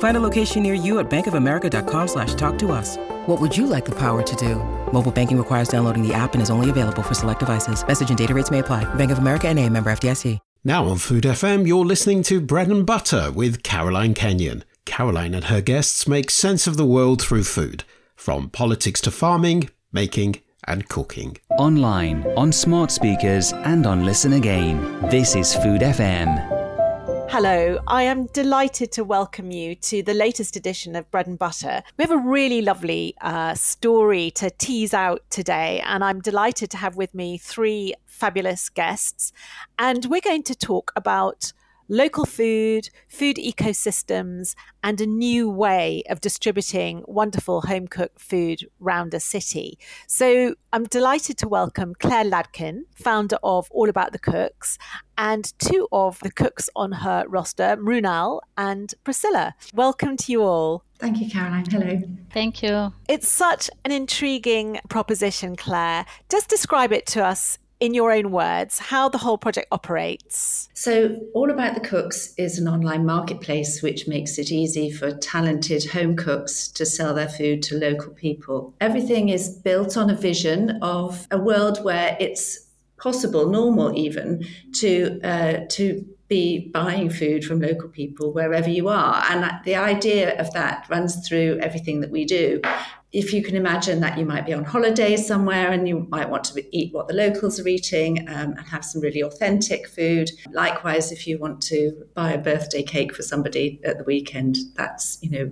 Find a location near you at bankofamerica.com slash talk to us. What would you like the power to do? Mobile banking requires downloading the app and is only available for select devices. Message and data rates may apply. Bank of America and a member FDIC. Now on Food FM, you're listening to Bread and Butter with Caroline Kenyon. Caroline and her guests make sense of the world through food, from politics to farming, making, and cooking. Online, on smart speakers, and on Listen Again. This is Food FM. Hello, I am delighted to welcome you to the latest edition of Bread and Butter. We have a really lovely uh, story to tease out today, and I'm delighted to have with me three fabulous guests. And we're going to talk about local food, food ecosystems, and a new way of distributing wonderful home cooked food round a city. So I'm delighted to welcome Claire Ladkin, founder of All About the Cooks, and two of the cooks on her roster, Mrunal and Priscilla. Welcome to you all. Thank you, Caroline. Hello. Thank you. It's such an intriguing proposition, Claire. Just describe it to us in your own words, how the whole project operates. So, All About the Cooks is an online marketplace which makes it easy for talented home cooks to sell their food to local people. Everything is built on a vision of a world where it's possible, normal even, to uh, to be buying food from local people wherever you are. And the idea of that runs through everything that we do if you can imagine that you might be on holiday somewhere and you might want to eat what the locals are eating um, and have some really authentic food. Likewise, if you want to buy a birthday cake for somebody at the weekend, that's, you know,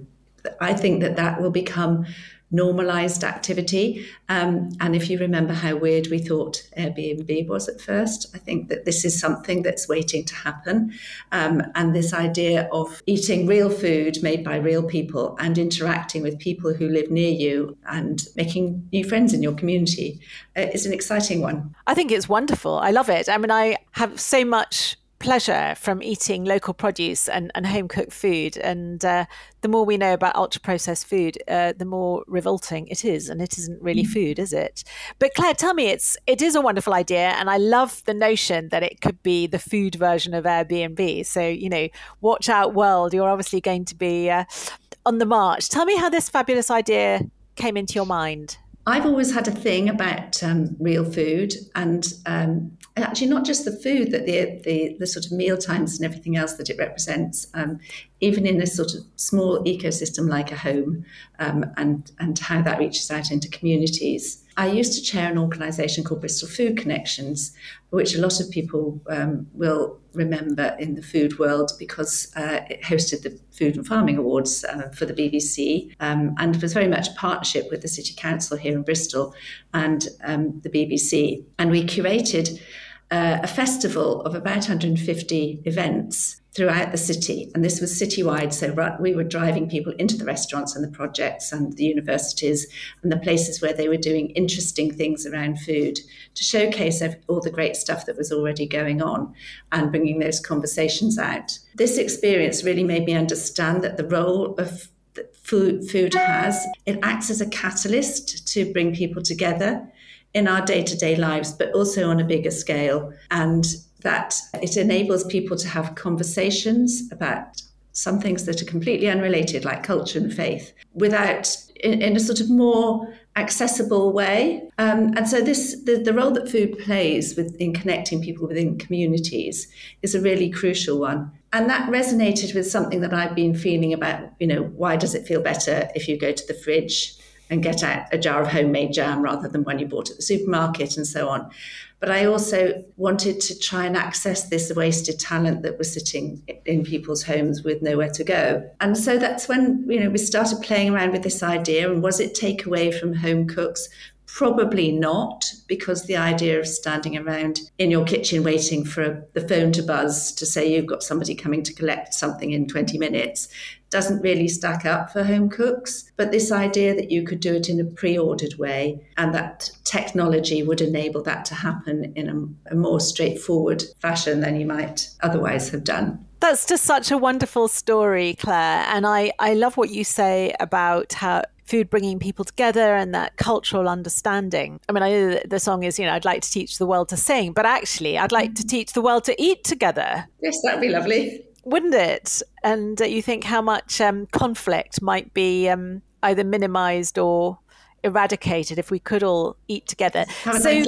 I think that that will become normalized activity. Um, and if you remember how weird we thought Airbnb was at first, I think that this is something that's waiting to happen. Um, and this idea of eating real food made by real people and interacting with people who live near you and making new friends in your community uh, is an exciting one. I think it's wonderful. I love it. I mean, I have so much pleasure from eating local produce and, and home cooked food. And uh, the more we know about ultra processed food, uh, the more revolting it is. And it isn't really mm. food, is it? But Claire, tell me, it's it is a wonderful idea, and I love the notion that it could be the food version of Airbnb. So you know, watch out, world! You're obviously going to be uh, on the march. Tell me how this fabulous idea came into your mind. I've always had a thing about um, real food, and um, actually not just the food, that the, the, the sort of meal times and everything else that it represents, um, even in a sort of small ecosystem like a home, um, and and how that reaches out into communities. I used to chair an organisation called Bristol Food Connections, which a lot of people um, will remember in the food world because uh, it hosted the Food and Farming Awards uh, for the BBC um, and was very much a partnership with the City Council here in Bristol and um, the BBC. And we curated uh, a festival of about 150 events throughout the city. And this was citywide. So we were driving people into the restaurants and the projects and the universities and the places where they were doing interesting things around food to showcase all the great stuff that was already going on and bringing those conversations out. This experience really made me understand that the role of food, food has, it acts as a catalyst to bring people together in our day to day lives, but also on a bigger scale. And that it enables people to have conversations about some things that are completely unrelated, like culture and faith, without in, in a sort of more accessible way. Um, and so this the, the role that food plays with in connecting people within communities is a really crucial one. And that resonated with something that I've been feeling about, you know, why does it feel better if you go to the fridge and get out a jar of homemade jam rather than one you bought at the supermarket and so on. But I also wanted to try and access this wasted talent that was sitting in people's homes with nowhere to go. And so that's when, you know, we started playing around with this idea and was it take away from home cooks? Probably not, because the idea of standing around in your kitchen waiting for the phone to buzz to say you've got somebody coming to collect something in 20 minutes doesn't really stack up for home cooks. But this idea that you could do it in a pre ordered way and that technology would enable that to happen in a, a more straightforward fashion than you might otherwise have done. That's just such a wonderful story, Claire. And I, I love what you say about how food bringing people together and that cultural understanding. I mean, I know the song is, you know, I'd like to teach the world to sing, but actually, I'd like to teach the world to eat together. Yes, that'd be lovely. Wouldn't it? And uh, you think how much um, conflict might be um, either minimized or eradicated if we could all eat together. so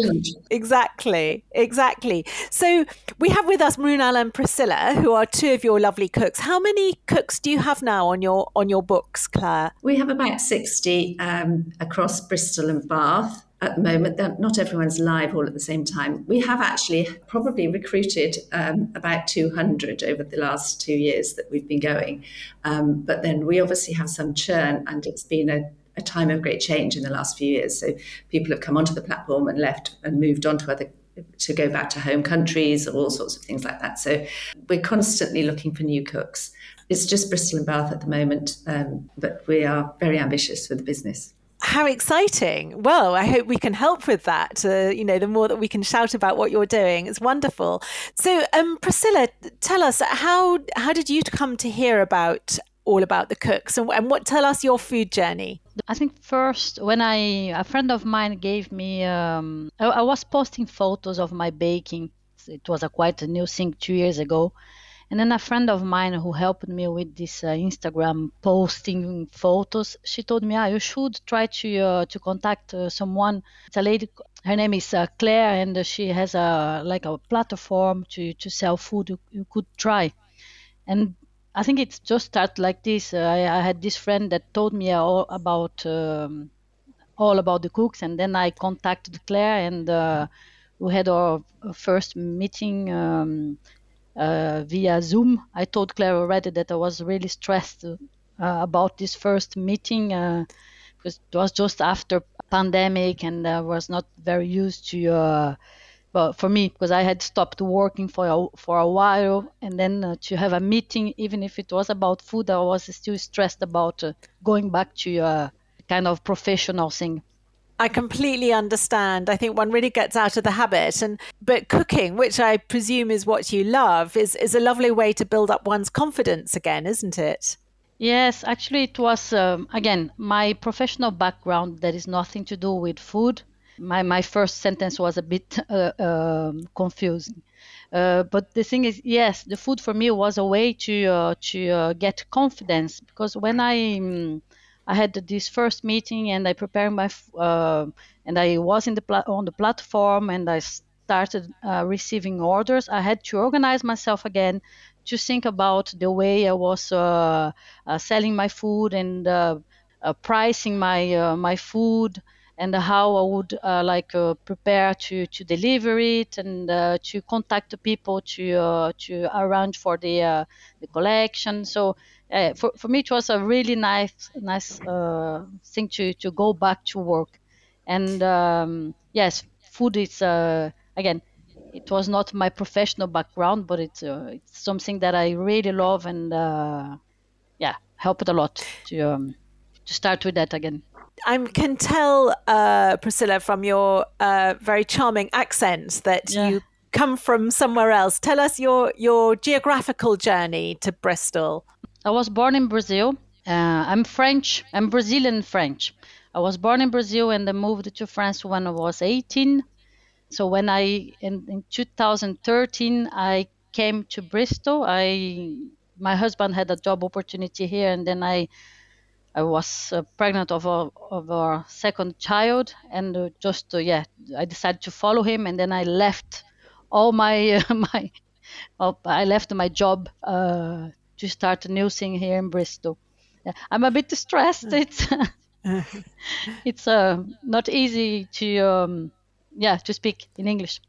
exactly, exactly. So we have with us Mrunal and Priscilla, who are two of your lovely cooks. How many cooks do you have now on your on your books, Claire? We have about sixty um, across Bristol and Bath at the moment. Not everyone's live all at the same time. We have actually probably recruited um, about 200 over the last two years that we've been going. Um, but then we obviously have some churn, and it's been a a time of great change in the last few years. So people have come onto the platform and left and moved on to other to go back to home countries or all sorts of things like that. So we're constantly looking for new cooks. It's just Bristol and Bath at the moment, um, but we are very ambitious for the business. How exciting! Well, I hope we can help with that. Uh, you know, the more that we can shout about what you're doing, it's wonderful. So, um, Priscilla, tell us how how did you come to hear about all about the cooks and, and what tell us your food journey. I think first when i a friend of mine gave me um, I, I, was posting photos of my baking. It was a quite a new thing two years ago. And then a friend of mine who helped me with this uh, instagram posting photos she told me ah, you should try to uh, to contact uh, someone. It's a lady her name is uh, claire and she has a like a platform to to sell food you, you could try. And I think it's just started like this. Uh, I, I, had this friend that told me all about um, all about the cooks, and then I contacted Claire, and uh, we had our first meeting um, uh, via Zoom. I told Claire already that I was really stressed uh, about this first meeting because uh, it was just after pandemic, and I was not very used to uh, but for me because i had stopped working for a, for a while and then uh, to have a meeting even if it was about food i was still stressed about uh, going back to a uh, kind of professional thing I completely understand. I think one really gets out of the habit and but cooking, which I presume is what you love, is is a lovely way to build up one's confidence again, isn't it? Yes, actually it was um, again my professional background that is nothing to do with food my, my first sentence was a bit uh, um, confusing. Uh, but the thing is, yes, the food for me was a way to uh, to uh, get confidence because when I um, I had this first meeting and I prepared my uh, and I was in the pla- on the platform and I started uh, receiving orders. I had to organize myself again to think about the way I was selling my food and pricing my my food and how I would uh, like uh, prepare to, to deliver it and uh, to contact the people to uh, to arrange for the uh, the collection. So uh, for, for me, it was a really nice nice thing to, to go back to work. And um, yes, food is again. It was not my professional background, but it's it's something that I really love and yeah, helped a lot to um, to start with that again. I can tell, uh, Priscilla, from your uh, very charming accent that yeah. you come from somewhere else. Tell us your your geographical journey to Bristol. I was born in Brazil. Uh, I'm French. I'm Brazilian French. I was born in Brazil and I moved to France when I was 18. So when I in, in 2013 I came to Bristol. I my husband had a job opportunity here, and then I I was uh, pregnant of our, of our second child, and uh, just uh, yeah, I decided to follow him, and then I left all my my, well, I left my job uh, to start a new thing here in Bristol. Yeah, I'm a bit stressed. It's it's uh, not easy to um, yeah to speak in English.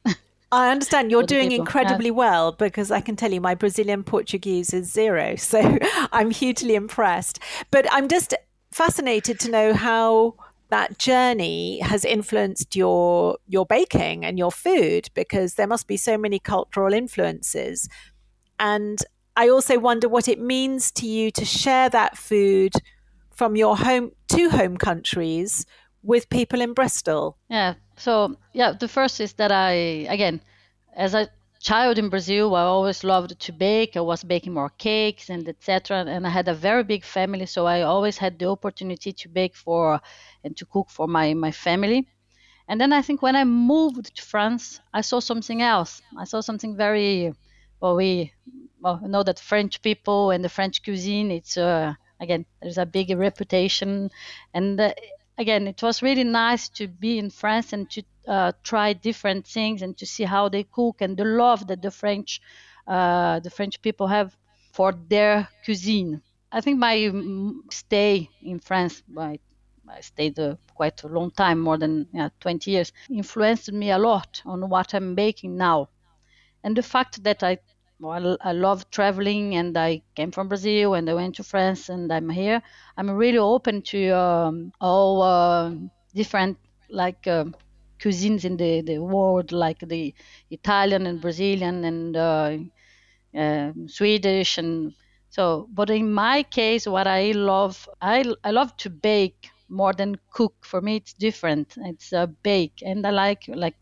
I understand you're doing incredibly well because I can tell you my Brazilian Portuguese is zero. So I'm hugely impressed. But I'm just fascinated to know how that journey has influenced your your baking and your food because there must be so many cultural influences. And I also wonder what it means to you to share that food from your home to home countries with people in Bristol. Yeah. So yeah, the first is that I again, as a child in Brazil, I always loved to bake. I was baking more cakes and etc. And I had a very big family, so I always had the opportunity to bake for and to cook for my my family. And then I think when I moved to France, I saw something else. I saw something very well. We well know that French people and the French cuisine. It's uh, again there's a big reputation, and uh, again it was really nice to be in France and to uh, try different things and to see how they cook and the love that the French uh, the French people have for their cuisine. I think my stay in France, my I stayed uh, quite a long time, more than 20 years, influenced me a lot on what I'm baking now. And the fact that I well, I love traveling and I came from Brazil and I went to France and I'm here. I'm really open to um, all uh, different like uh, cuisines in the, the world, like the Italian and Brazilian and uh, um, Swedish and so. But in my case, what I love, I I love to bake more than cook. For me, it's different. It's a bake, and I like like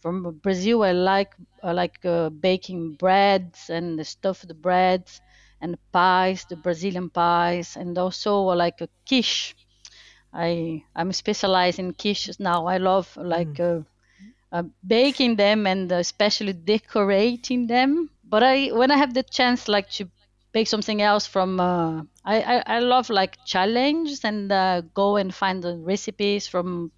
from Brazil. I like I like uh, baking breads and the stuffed breads and pies, the Brazilian pies, and also like a quiche. I I'm specialized in quiches now. I love like mm. uh, uh, baking them and especially decorating them. But I when I have the chance like to bake something else from uh, I, I, I love like challenge and uh, go and find the recipes from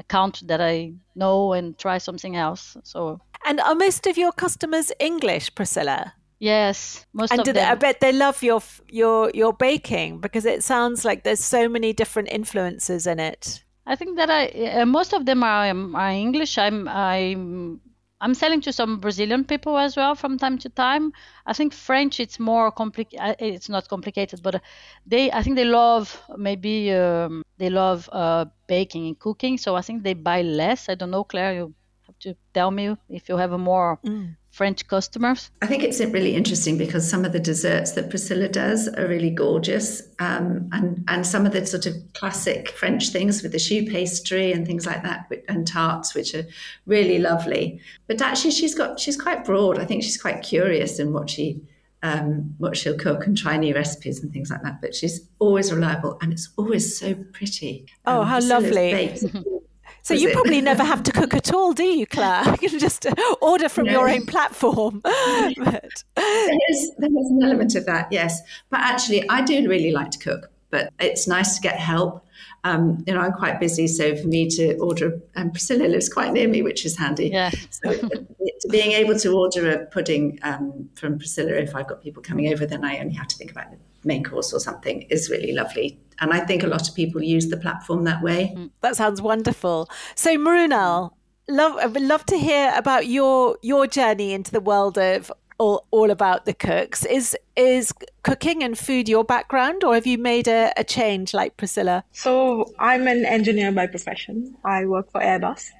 uh, account that I know and try something else. So and are most of your customers English, Priscilla? Yes, most and of them. They, I bet they love your your your baking because it sounds like there's so many different influences in it. I think that I uh, most of them are, um, are English. I'm I'm I'm selling to some Brazilian people as well from time to time. I think French it's more complicated. Uh, it's not complicated, but they I think they love maybe um, they love uh, baking and cooking. So I think they buy less. I don't know, Claire. You have to tell me if you have a more mm. French customers? I think it's really interesting because some of the desserts that Priscilla does are really gorgeous, um, and and some of the sort of classic French things with the choux pastry and things like that, and tarts, which are really lovely. But actually, she's got she's quite broad. I think she's quite curious in what she um, what she'll cook and try new recipes and things like that. But she's always reliable, and it's always so pretty. Oh, um, how Priscilla's lovely! So you it? probably never have to cook at all, do you, Claire? You can just order from no. your own platform. but... there, is, there is an element of that, yes. But actually, I do really like to cook, but it's nice to get help. Um, you know, I'm quite busy, so for me to order, and Priscilla lives quite near me, which is handy. Yeah. so being able to order a pudding um, from Priscilla, if I've got people coming over, then I only have to think about the main course or something, is really lovely and I think a lot of people use the platform that way. Mm, that sounds wonderful. So, Mrunal, love, I would love to hear about your your journey into the world of all, all about the cooks. Is is cooking and food your background, or have you made a, a change like Priscilla? So, I'm an engineer by profession. I work for Airbus,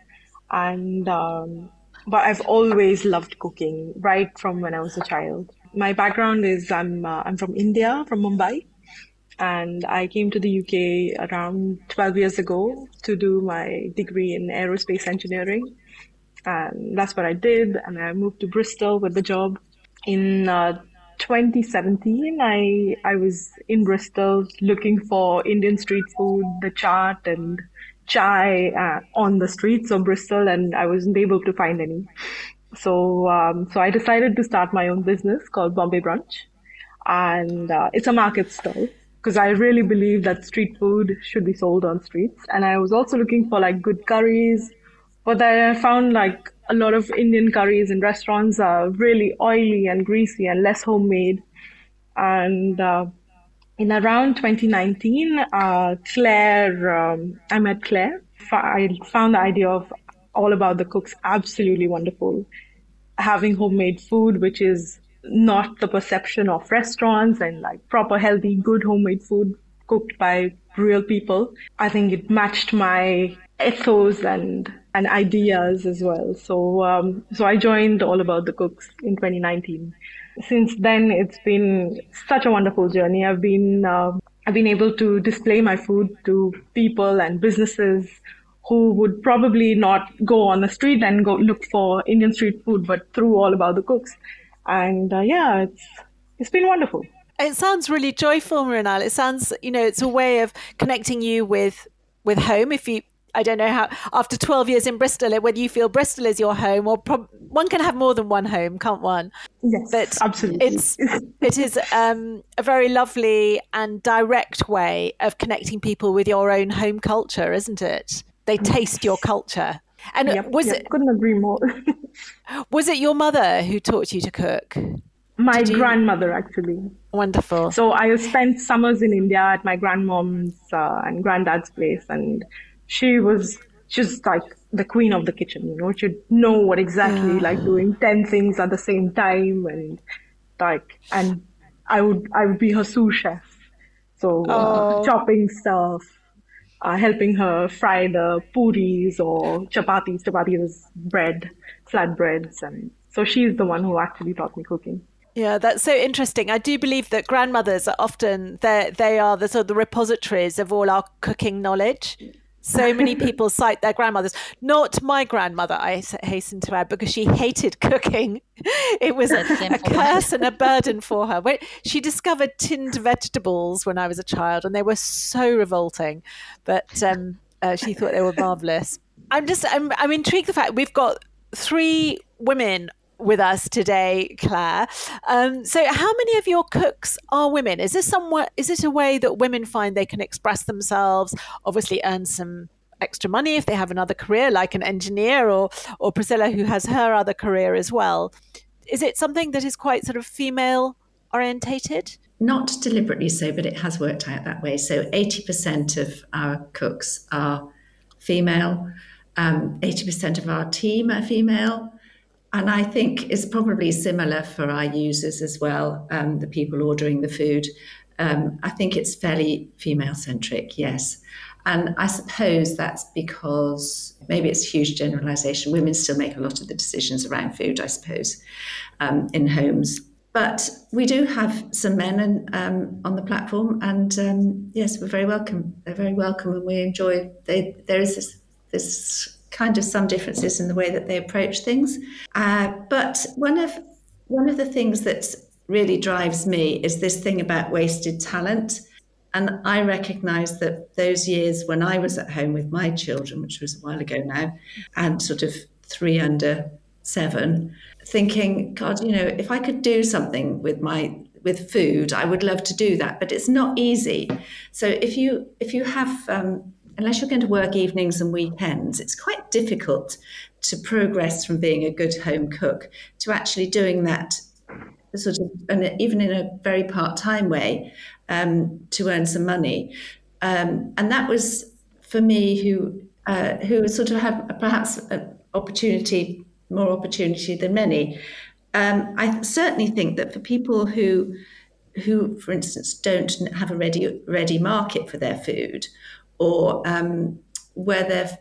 and um, but I've always loved cooking right from when I was a child. My background is I'm uh, I'm from India, from Mumbai, and I came to the UK around 12 years ago to do my degree in aerospace engineering. And that's what I did. And I moved to Bristol with the job. In uh, 2017, I, I was in Bristol looking for Indian street food, the chaat and chai uh, on the streets of Bristol, and I wasn't able to find any. So, um, so I decided to start my own business called Bombay Brunch, and uh, it's a market stall because I really believe that street food should be sold on streets. And I was also looking for like good curries, but I found like a lot of Indian curries in restaurants are really oily and greasy and less homemade. And uh, in around 2019, uh, Claire, um, I met Claire. I found the idea of all about the cooks absolutely wonderful. Having homemade food, which is not the perception of restaurants and like proper, healthy, good homemade food cooked by real people. I think it matched my ethos and and ideas as well. So um, so I joined All About the Cooks in 2019. Since then, it's been such a wonderful journey. I've been uh, I've been able to display my food to people and businesses who would probably not go on the street and go look for Indian street food, but through All About the Cooks. And uh, yeah, it's it's been wonderful. It sounds really joyful, Mrunal. It sounds, you know, it's a way of connecting you with with home. If you I don't know how after 12 years in Bristol, whether you feel Bristol is your home or prob- one can have more than one home, can't one? Yes, but absolutely. It's it is um, a very lovely and direct way of connecting people with your own home culture, isn't it? They taste your culture. And yep, was yep, it couldn't agree more. was it your mother who taught you to cook? My you... grandmother, actually. Wonderful. So I spent summers in India at my grandmom's uh, and granddad's place, and she was just like the queen of the kitchen, you know, she'd know what exactly yeah. like doing 10 things at the same time and like, and I would, I would be her sous chef. So uh, oh. uh, chopping stuff, uh, helping her fry the puris or chapatis. Chapatis is bread, flat breads. And so she's the one who actually taught me cooking. Yeah, that's so interesting. I do believe that grandmothers are often they they are the sort of the repositories of all our cooking knowledge. So many people cite their grandmothers. Not my grandmother, I hasten to add, because she hated cooking. It was a, a curse and a burden for her. She discovered tinned vegetables when I was a child, and they were so revolting. But um, uh, she thought they were marvelous. I'm just, I'm, I'm intrigued. The fact we've got three women with us today, Claire. Um, so, how many of your cooks are women? Is this somewhere? Is it a way that women find they can express themselves? Obviously, earn some extra money if they have another career, like an engineer, or or Priscilla, who has her other career as well. Is it something that is quite sort of female orientated? Not deliberately so, but it has worked out that way. So, eighty percent of our cooks are female. Um, 80% of our team are female. And I think it's probably similar for our users as well, um, the people ordering the food. Um, I think it's fairly female centric, yes. And I suppose that's because maybe it's a huge generalization. Women still make a lot of the decisions around food, I suppose, um, in homes. But we do have some men in, um, on the platform, and um, yes, we're very welcome. They're very welcome, and we enjoy. They, there is this, this kind of some differences in the way that they approach things. Uh, but one of one of the things that really drives me is this thing about wasted talent. And I recognize that those years when I was at home with my children, which was a while ago now, and sort of three under seven, thinking, God, you know, if I could do something with my with food, I would love to do that, but it's not easy. So if you if you have um, unless you're going to work evenings and weekends, it's quite difficult to progress from being a good home cook to actually doing that sort of, and even in a very part-time way, um, to earn some money. Um, and that was for me, who uh, who sort of had perhaps an opportunity, more opportunity than many. Um, I certainly think that for people who who, for instance, don't have a ready ready market for their food, or um, where their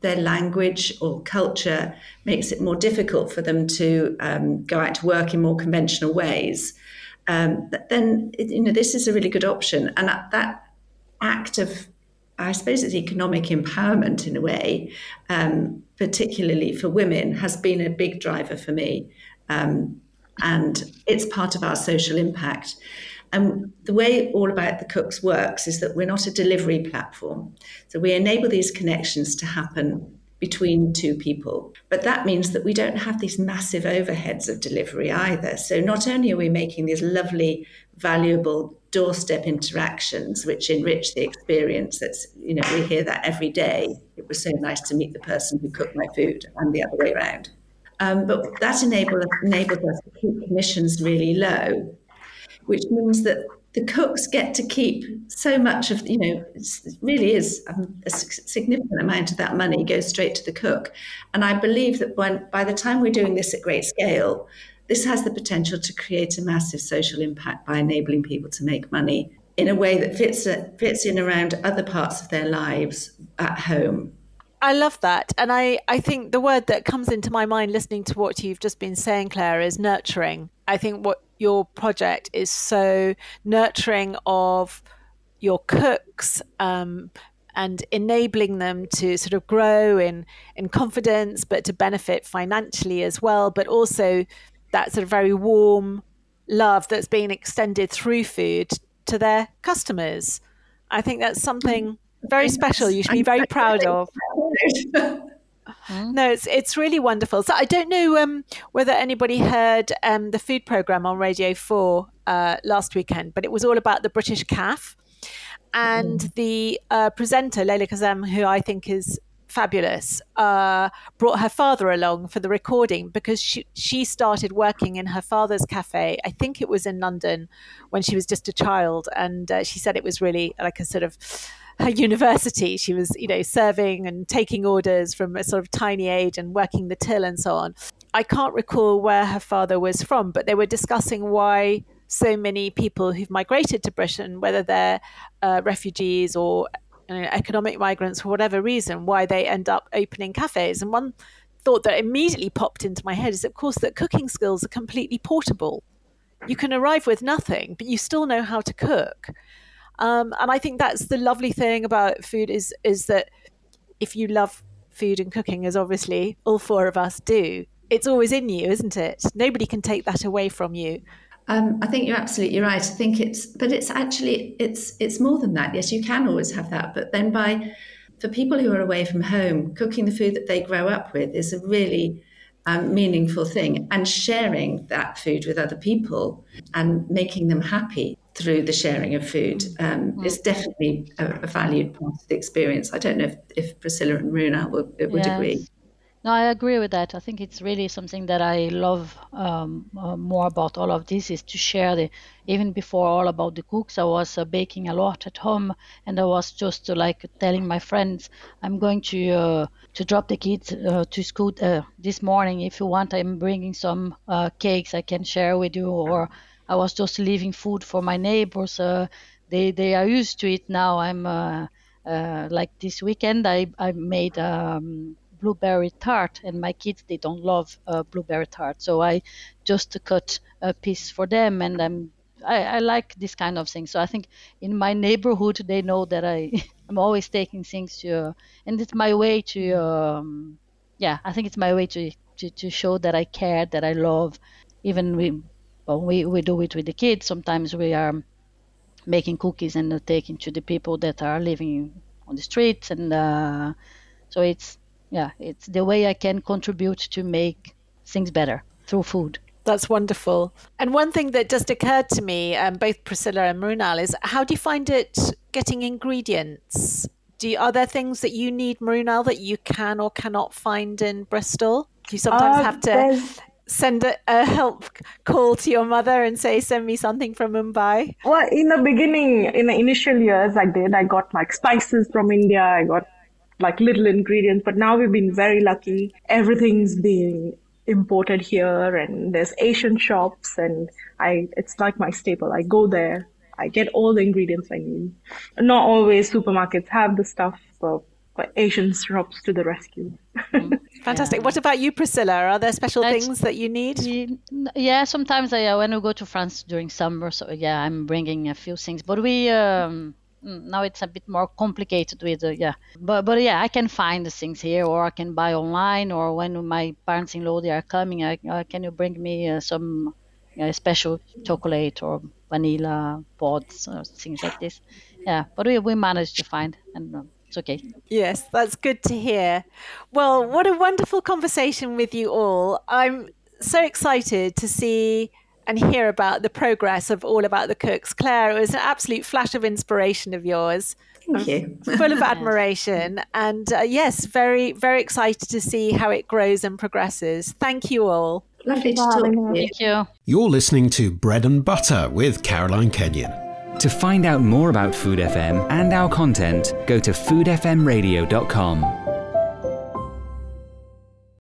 their language or culture makes it more difficult for them to um, go out to work in more conventional ways, um, then you know this is a really good option. And that, that act of, I suppose, it's economic empowerment in a way, um, particularly for women, has been a big driver for me, um, and it's part of our social impact. And the way All About the Cooks works is that we're not a delivery platform. So we enable these connections to happen between two people. But that means that we don't have these massive overheads of delivery either. So not only are we making these lovely, valuable doorstep interactions which enrich the experience that's you know we hear that every day it was so nice to meet the person who cooked my food and the other way around um, but that enabled, enabled us to keep commissions really low which means that the cooks get to keep so much of, you know, it really is um, a significant amount of that money goes straight to the cook. And I believe that when, by the time we're doing this at great scale, this has the potential to create a massive social impact by enabling people to make money in a way that fits, fits in around other parts of their lives at home. I love that. And I, I think the word that comes into my mind listening to what you've just been saying, Claire, is nurturing. I think what your project is so nurturing of your cooks um, and enabling them to sort of grow in, in confidence, but to benefit financially as well, but also that sort of very warm love that's being extended through food to their customers. I think that's something very special. You should be very proud of. No, it's it's really wonderful. So I don't know um, whether anybody heard um, the food program on Radio Four uh, last weekend, but it was all about the British calf, and mm. the uh, presenter Leyla Kazim, who I think is fabulous, uh, brought her father along for the recording because she she started working in her father's cafe. I think it was in London when she was just a child, and uh, she said it was really like a sort of her university. She was, you know, serving and taking orders from a sort of tiny age and working the till and so on. I can't recall where her father was from, but they were discussing why so many people who've migrated to Britain, whether they're uh, refugees or you know, economic migrants for whatever reason, why they end up opening cafes. And one thought that immediately popped into my head is, of course, that cooking skills are completely portable. You can arrive with nothing, but you still know how to cook. Um, and I think that's the lovely thing about food is is that if you love food and cooking, as obviously all four of us do, it's always in you, isn't it? Nobody can take that away from you. Um, I think you're absolutely right. I think it's, but it's actually it's it's more than that. Yes, you can always have that, but then by for people who are away from home, cooking the food that they grow up with is a really um, meaningful thing, and sharing that food with other people and making them happy through the sharing of food um, mm. is definitely a, a, valued part of the experience. I don't know if, if Priscilla and Mrunal would, would yes. agree. No, I agree with that. I think it's really something that I love um, uh, more about all of this is to share the. Even before all about the cooks, I was uh, baking a lot at home, and I was just uh, like telling my friends, "I'm going to uh, to drop the kids uh, to school uh, this morning. If you want, I'm bringing some cakes I can share with you, or I was just leaving food for my neighbors. Uh, they they are used to it now. I'm uh, uh, like this weekend I I made um, blueberry tart, and my kids they don't love uh, blueberry tart, so I just cut a piece for them, and I'm I, I, like this kind of thing. So I think in my neighborhood they know that I I'm always taking things to, and it's my way to um, yeah I think it's my way to, to to show that I care, that I love, even we but we, we do it with the kids. Sometimes we are making cookies and taking to the people that are living on the streets. And uh, so it's, yeah, it's the way I can contribute to make things better through food. That's wonderful. And one thing that just occurred to me, um, both Priscilla and Mrunal, is how do you find it getting ingredients? Do you, are there things that you need, Mrunal, that you can or cannot find in Bristol? Do you sometimes uh, have to send a, a, help call to your mother and say, send me something from Mumbai? Well, in the beginning, in the initial years, I did. I got like spices from India. I got like little ingredients, but now we've been very lucky. Everything's being imported here and there's Asian shops and I, it's like my staple. I go there. I get all the ingredients I need. Not always supermarkets have the stuff, so but Asian shops to the rescue. Mm-hmm. Fantastic. Yeah. What about you, Priscilla? Are there special That's, things that you need? Yeah, sometimes I, uh, when we go to France during summer, so yeah, I'm bringing a few things. But we um, now it's a bit more complicated with uh, yeah. But but yeah, I can find the things here, or I can buy online, or when my parents-in-law they are coming, I, uh, can you bring me uh, some special chocolate or vanilla pods or things like this? Yeah, but we we managed to find and. It's okay. Yes, that's good to hear. Well, what a wonderful conversation with you all. I'm so excited to see and hear about the progress of All About the Cooks. Claire, it was an absolute flash of inspiration of yours. Thank you. full of admiration. And uh, yes, very, very excited to see how it grows and progresses. Thank you all. Lovely to talk to you. Thank you. You're listening to Bread and Butter with Caroline Kenyon. To find out more about Food FM and our content, go to foodfmradio.com.